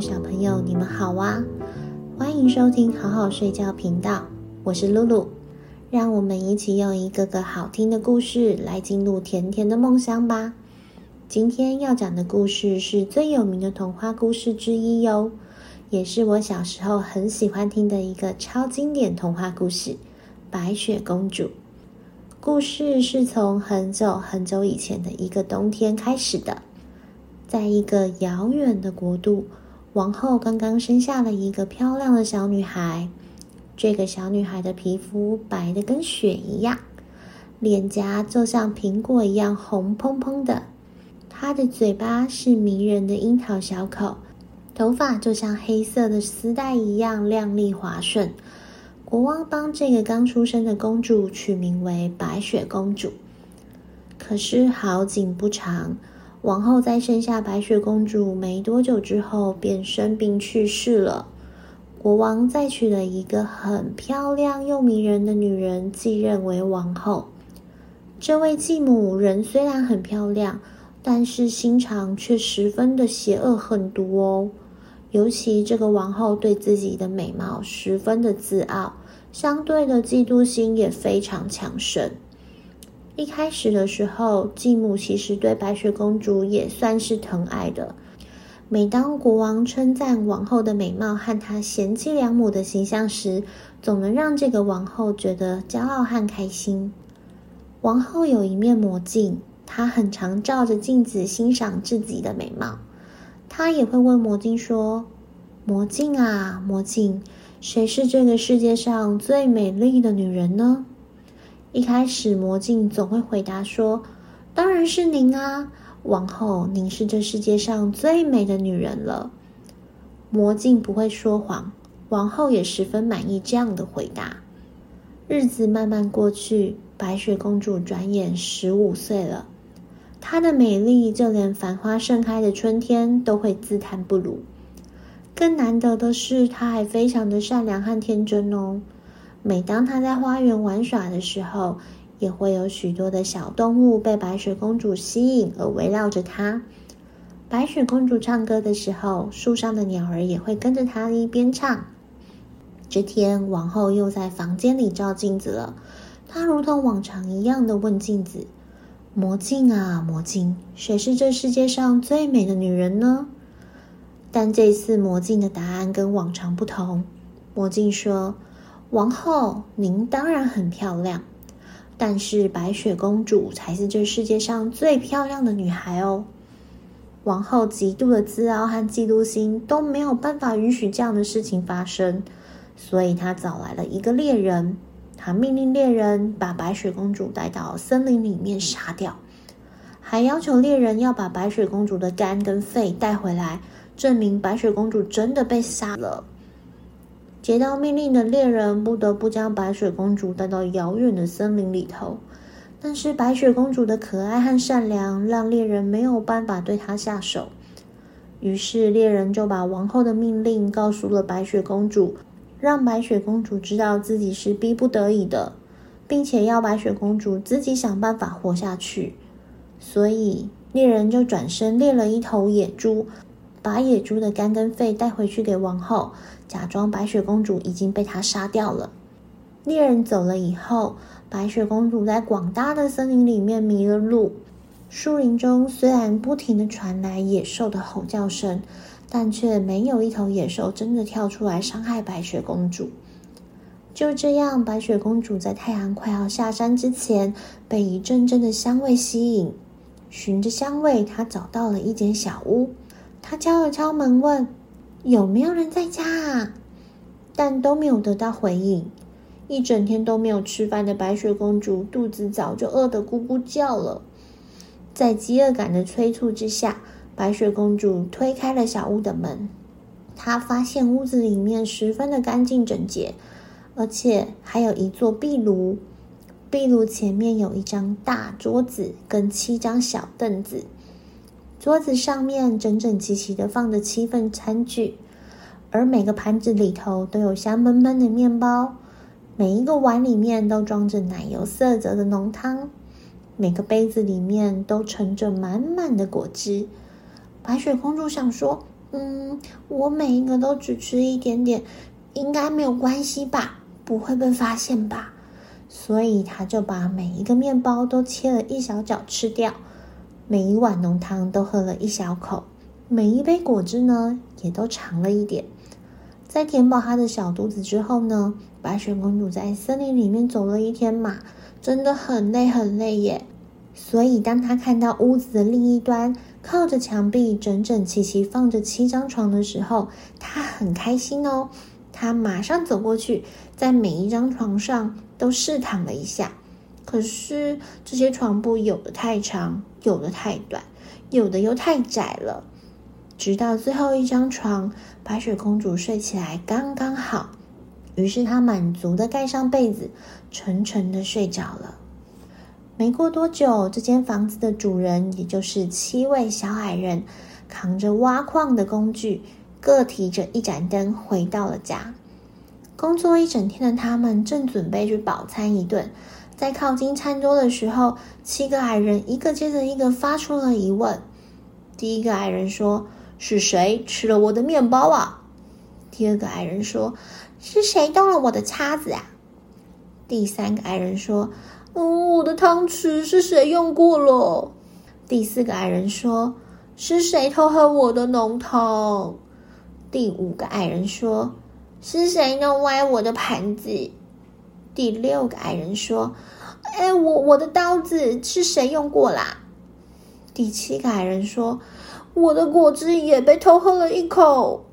小朋友，你们好啊！欢迎收听好好睡觉频道，我是露露。让我们一起用一个个好听的故事来进入甜甜的梦乡吧。今天要讲的故事是最有名的童话故事之一哟，也是我小时候很喜欢听的一个超经典童话故事《白雪公主》。故事是从很久很久以前的一个冬天开始的。在一个遥远的国度，王后刚刚生下了一个漂亮的小女孩。这个小女孩的皮肤白得跟雪一样，脸颊就像苹果一样红彤彤的。她的嘴巴是迷人的樱桃小口，头发就像黑色的丝带一样亮丽滑顺。国王帮这个刚出生的公主取名为白雪公主。可是好景不长。王后在生下白雪公主没多久之后，便生病去世了。国王再娶了一个很漂亮又迷人的女人继任为王后。这位继母人虽然很漂亮，但是心肠却十分的邪恶狠毒哦。尤其这个王后对自己的美貌十分的自傲，相对的嫉妒心也非常强盛。一开始的时候，继母其实对白雪公主也算是疼爱的。每当国王称赞王后的美貌和她贤妻良母的形象时，总能让这个王后觉得骄傲和开心。王后有一面魔镜，她很常照着镜子欣赏自己的美貌。她也会问魔镜说：“魔镜啊，魔镜，谁是这个世界上最美丽的女人呢？”一开始，魔镜总会回答说：“当然是您啊，王后，您是这世界上最美的女人了。”魔镜不会说谎，王后也十分满意这样的回答。日子慢慢过去，白雪公主转眼十五岁了，她的美丽就连繁花盛开的春天都会自叹不如。更难得的是，她还非常的善良和天真哦。每当她在花园玩耍的时候，也会有许多的小动物被白雪公主吸引而围绕着她。白雪公主唱歌的时候，树上的鸟儿也会跟着她一边唱。这天，王后又在房间里照镜子了。她如同往常一样的问镜子：“魔镜啊，魔镜，谁是这世界上最美的女人呢？”但这次魔镜的答案跟往常不同。魔镜说。王后，您当然很漂亮，但是白雪公主才是这世界上最漂亮的女孩哦。王后极度的自傲和嫉妒心都没有办法允许这样的事情发生，所以她找来了一个猎人，她命令猎人把白雪公主带到森林里面杀掉，还要求猎人要把白雪公主的肝跟肺带回来，证明白雪公主真的被杀了。接到命令的猎人不得不将白雪公主带到遥远的森林里头，但是白雪公主的可爱和善良让猎人没有办法对她下手。于是猎人就把王后的命令告诉了白雪公主，让白雪公主知道自己是逼不得已的，并且要白雪公主自己想办法活下去。所以猎人就转身猎了一头野猪。把野猪的肝跟肺带回去给王后，假装白雪公主已经被他杀掉了。猎人走了以后，白雪公主在广大的森林里面迷了路。树林中虽然不停的传来野兽的吼叫声，但却没有一头野兽真的跳出来伤害白雪公主。就这样，白雪公主在太阳快要下山之前，被一阵阵的香味吸引。循着香味，她找到了一间小屋。他敲了敲门，问：“有没有人在家啊？”但都没有得到回应。一整天都没有吃饭的白雪公主，肚子早就饿得咕咕叫了。在饥饿感的催促之下，白雪公主推开了小屋的门。她发现屋子里面十分的干净整洁，而且还有一座壁炉。壁炉前面有一张大桌子跟七张小凳子。桌子上面整整齐齐的放着七份餐具，而每个盘子里头都有香喷喷的面包，每一个碗里面都装着奶油色泽的浓汤，每个杯子里面都盛着满满的果汁。白雪公主想说：“嗯，我每一个都只吃一点点，应该没有关系吧？不会被发现吧？”所以她就把每一个面包都切了一小角吃掉，每一碗浓汤都喝了一小口，每一杯果汁呢也都尝了一点。在填饱她的小肚子之后呢，白雪公主在森林里面走了一天嘛，真的很累很累耶。所以当她看到屋子的另一端，靠着墙壁整整齐齐放着七张床的时候，他很开心哦。他马上走过去，在每一张床上都试躺了一下。可是这些床铺有的太长，有的太短，有的又太窄了。直到最后一张床，白雪公主睡起来刚刚好，于是她满足的盖上被子，沉沉的睡着了。没过多久，这间房子的主人，也就是七位小矮人，扛着挖矿的工具，各提着一盏灯，回到了家。工作一整天的他们，正准备去饱餐一顿。在靠近餐桌的时候，七个矮人一个接着一个发出了疑问。第一个矮人说：“是谁吃了我的面包啊？”第二个矮人说：“是谁动了我的叉子啊？”第三个矮人说：“嗯，我的汤匙是谁用过了？”第四个矮人说：“是谁偷喝我的浓汤？”第五个矮人说：“是谁弄歪我的盘子？”第六个矮人说：“哎，我我的刀子是谁用过啦？”第七个矮人说：“我的果汁也被偷喝了一口。”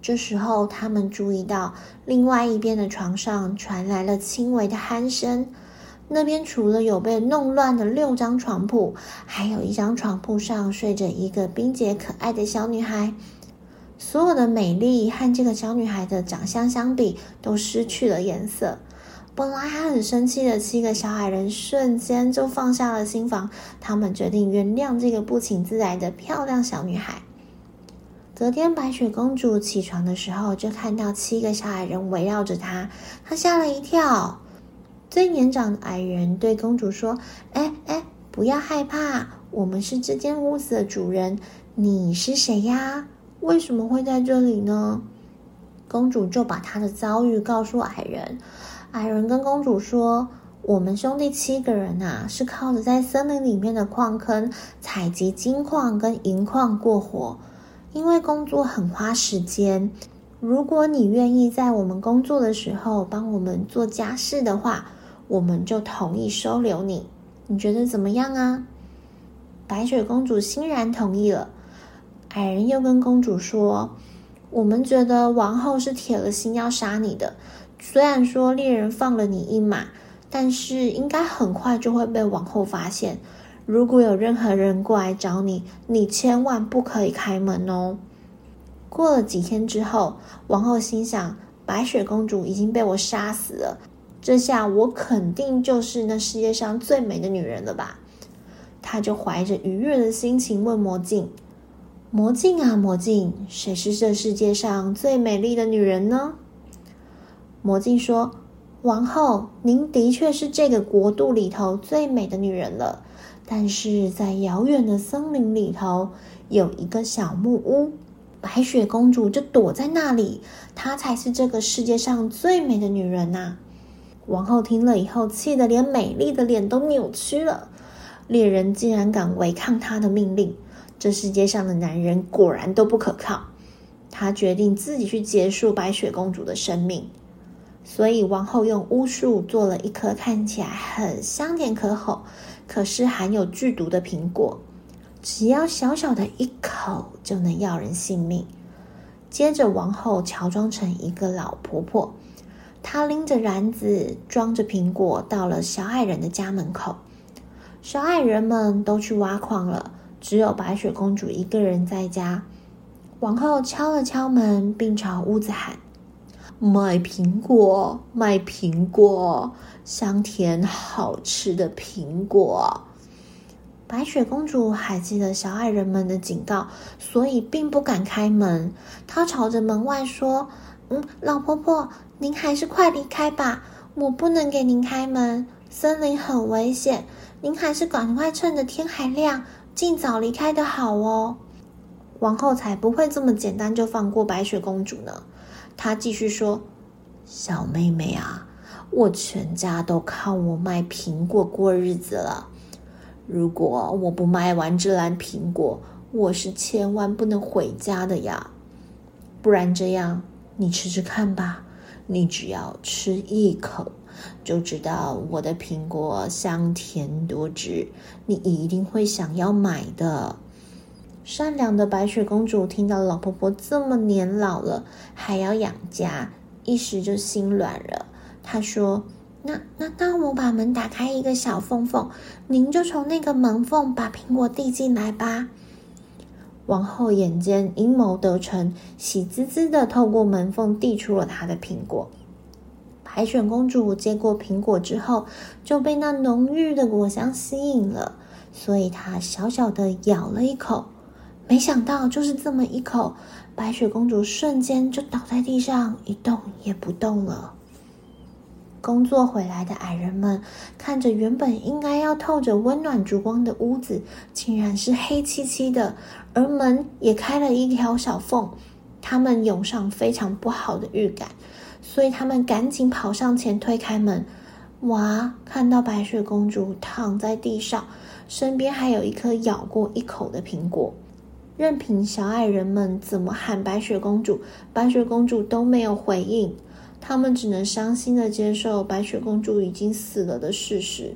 这时候，他们注意到另外一边的床上传来了轻微的鼾声。那边除了有被弄乱的六张床铺，还有一张床铺上睡着一个冰洁可爱的小女孩。所有的美丽和这个小女孩的长相相比，都失去了颜色。本来还很生气的七个小矮人，瞬间就放下了心防。他们决定原谅这个不请自来的漂亮小女孩。昨天，白雪公主起床的时候，就看到七个小矮人围绕着她，她吓了一跳。最年长的矮人对公主说：“哎哎，不要害怕，我们是这间屋子的主人。你是谁呀？为什么会在这里呢？”公主就把她的遭遇告诉矮人。矮人跟公主说：“我们兄弟七个人啊，是靠着在森林里面的矿坑采集金矿跟银矿过活。因为工作很花时间，如果你愿意在我们工作的时候帮我们做家事的话。”我们就同意收留你，你觉得怎么样啊？白雪公主欣然同意了。矮人又跟公主说：“我们觉得王后是铁了心要杀你的。虽然说猎人放了你一马，但是应该很快就会被王后发现。如果有任何人过来找你，你千万不可以开门哦。”过了几天之后，王后心想：白雪公主已经被我杀死了。这下我肯定就是那世界上最美的女人了吧？她就怀着愉悦的心情问魔镜：“魔镜啊，魔镜，谁是这世界上最美丽的女人呢？”魔镜说：“王后，您的确是这个国度里头最美的女人了。但是在遥远的森林里头，有一个小木屋，白雪公主就躲在那里，她才是这个世界上最美的女人呐。”王后听了以后，气得连美丽的脸都扭曲了。猎人竟然敢违抗她的命令，这世界上的男人果然都不可靠。她决定自己去结束白雪公主的生命。所以，王后用巫术做了一颗看起来很香甜可口，可是含有剧毒的苹果。只要小小的一口，就能要人性命。接着，王后乔装成一个老婆婆。她拎着篮子装着苹果，到了小矮人的家门口。小矮人们都去挖矿了，只有白雪公主一个人在家。王后敲了敲门，并朝屋子喊：“卖苹果，卖苹果，香甜好吃的苹果。”白雪公主还记得小矮人们的警告，所以并不敢开门。她朝着门外说：“嗯，老婆婆。”您还是快离开吧，我不能给您开门，森林很危险。您还是赶快趁着天还亮，尽早离开的好哦。王后才不会这么简单就放过白雪公主呢。她继续说：“小妹妹啊，我全家都靠我卖苹果过日子了。如果我不卖完这篮苹果，我是千万不能回家的呀。不然这样，你吃吃看吧。你只要吃一口，就知道我的苹果香甜多汁，你一定会想要买的。”善良的白雪公主听到老婆婆这么年老了，还要养家，一时就心软了。她说：“那那那，我把门打开一个小缝缝，您就从那个门缝把苹果递进来吧。”王后眼见阴谋得逞，喜滋滋的透过门缝递出了她的苹果。白雪公主接过苹果之后，就被那浓郁的果香吸引了，所以她小小的咬了一口。没想到，就是这么一口，白雪公主瞬间就倒在地上，一动也不动了。工作回来的矮人们看着原本应该要透着温暖烛光的屋子，竟然是黑漆漆的，而门也开了一条小缝。他们涌上非常不好的预感，所以他们赶紧跑上前推开门。哇，看到白雪公主躺在地上，身边还有一颗咬过一口的苹果。任凭小矮人们怎么喊白雪公主，白雪公主都没有回应。他们只能伤心的接受白雪公主已经死了的事实。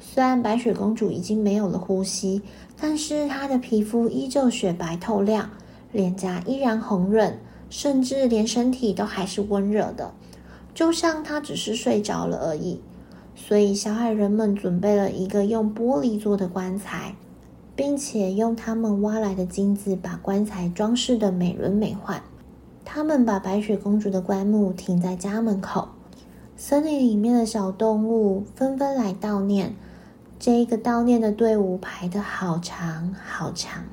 虽然白雪公主已经没有了呼吸，但是她的皮肤依旧雪白透亮，脸颊依然红润，甚至连身体都还是温热的，就像他只是睡着了而已。所以小矮人们准备了一个用玻璃做的棺材。并且用他们挖来的金子把棺材装饰的美轮美奂。他们把白雪公主的棺木停在家门口，森林里面的小动物纷纷来悼念。这一个悼念的队伍排得好长好长。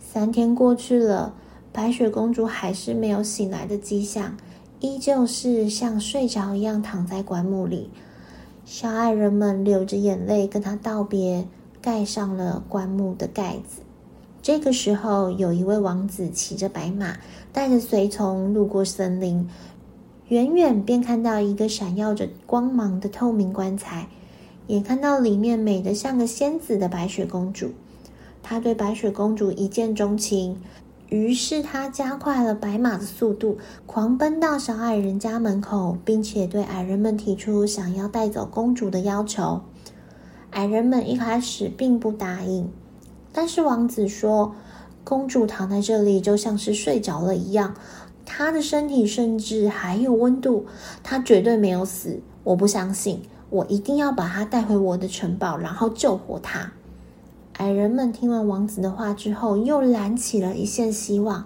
三天过去了，白雪公主还是没有醒来的迹象，依旧是像睡着一样躺在棺木里。小矮人们流着眼泪跟她道别。盖上了棺木的盖子。这个时候，有一位王子骑着白马，带着随从路过森林，远远便看到一个闪耀着光芒的透明棺材，也看到里面美得像个仙子的白雪公主。他对白雪公主一见钟情，于是他加快了白马的速度，狂奔到小矮人家门口，并且对矮人们提出想要带走公主的要求。矮人们一开始并不答应，但是王子说：“公主躺在这里就像是睡着了一样，她的身体甚至还有温度，她绝对没有死。我不相信，我一定要把她带回我的城堡，然后救活她。”矮人们听完王子的话之后，又燃起了一线希望。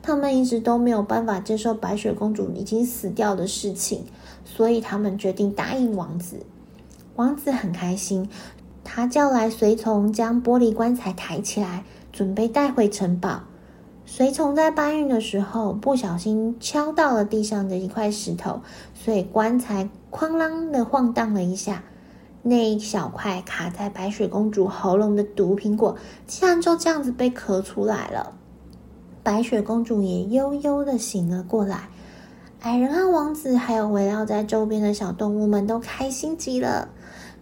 他们一直都没有办法接受白雪公主已经死掉的事情，所以他们决定答应王子。王子很开心，他叫来随从，将玻璃棺材抬起来，准备带回城堡。随从在搬运的时候不小心敲到了地上的一块石头，所以棺材哐啷的晃荡了一下。那一小块卡在白雪公主喉咙的毒苹果，竟然就这样子被咳出来了。白雪公主也悠悠的醒了过来。矮人和王子，还有围绕在周边的小动物们都开心极了。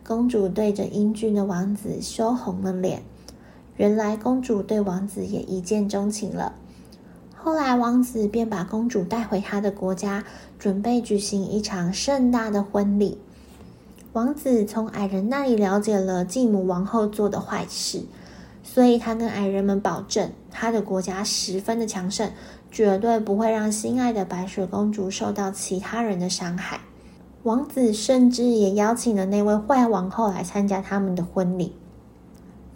公主对着英俊的王子羞红了脸。原来公主对王子也一见钟情了。后来王子便把公主带回他的国家，准备举行一场盛大的婚礼。王子从矮人那里了解了继母王后做的坏事，所以他跟矮人们保证，他的国家十分的强盛。绝对不会让心爱的白雪公主受到其他人的伤害。王子甚至也邀请了那位坏王后来参加他们的婚礼。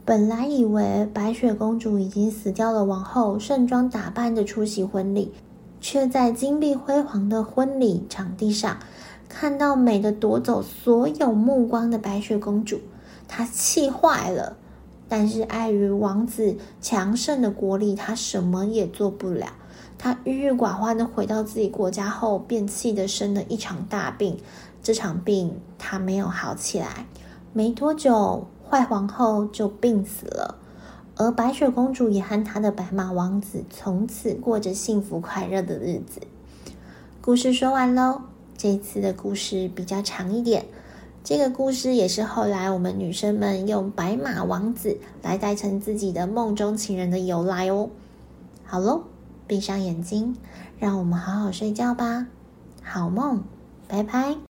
本来以为白雪公主已经死掉的王后盛装打扮的出席婚礼，却在金碧辉煌的婚礼场地上看到美的夺走所有目光的白雪公主，她气坏了。但是碍于王子强盛的国力，她什么也做不了。他郁郁寡欢的回到自己国家后，便气得生了一场大病。这场病他没有好起来，没多久，坏皇后就病死了。而白雪公主也和她的白马王子从此过着幸福快乐的日子。故事说完喽，这次的故事比较长一点。这个故事也是后来我们女生们用白马王子来代称自己的梦中情人的由来哦。好喽，闭上眼睛，让我们好好睡觉吧。好梦，拜拜。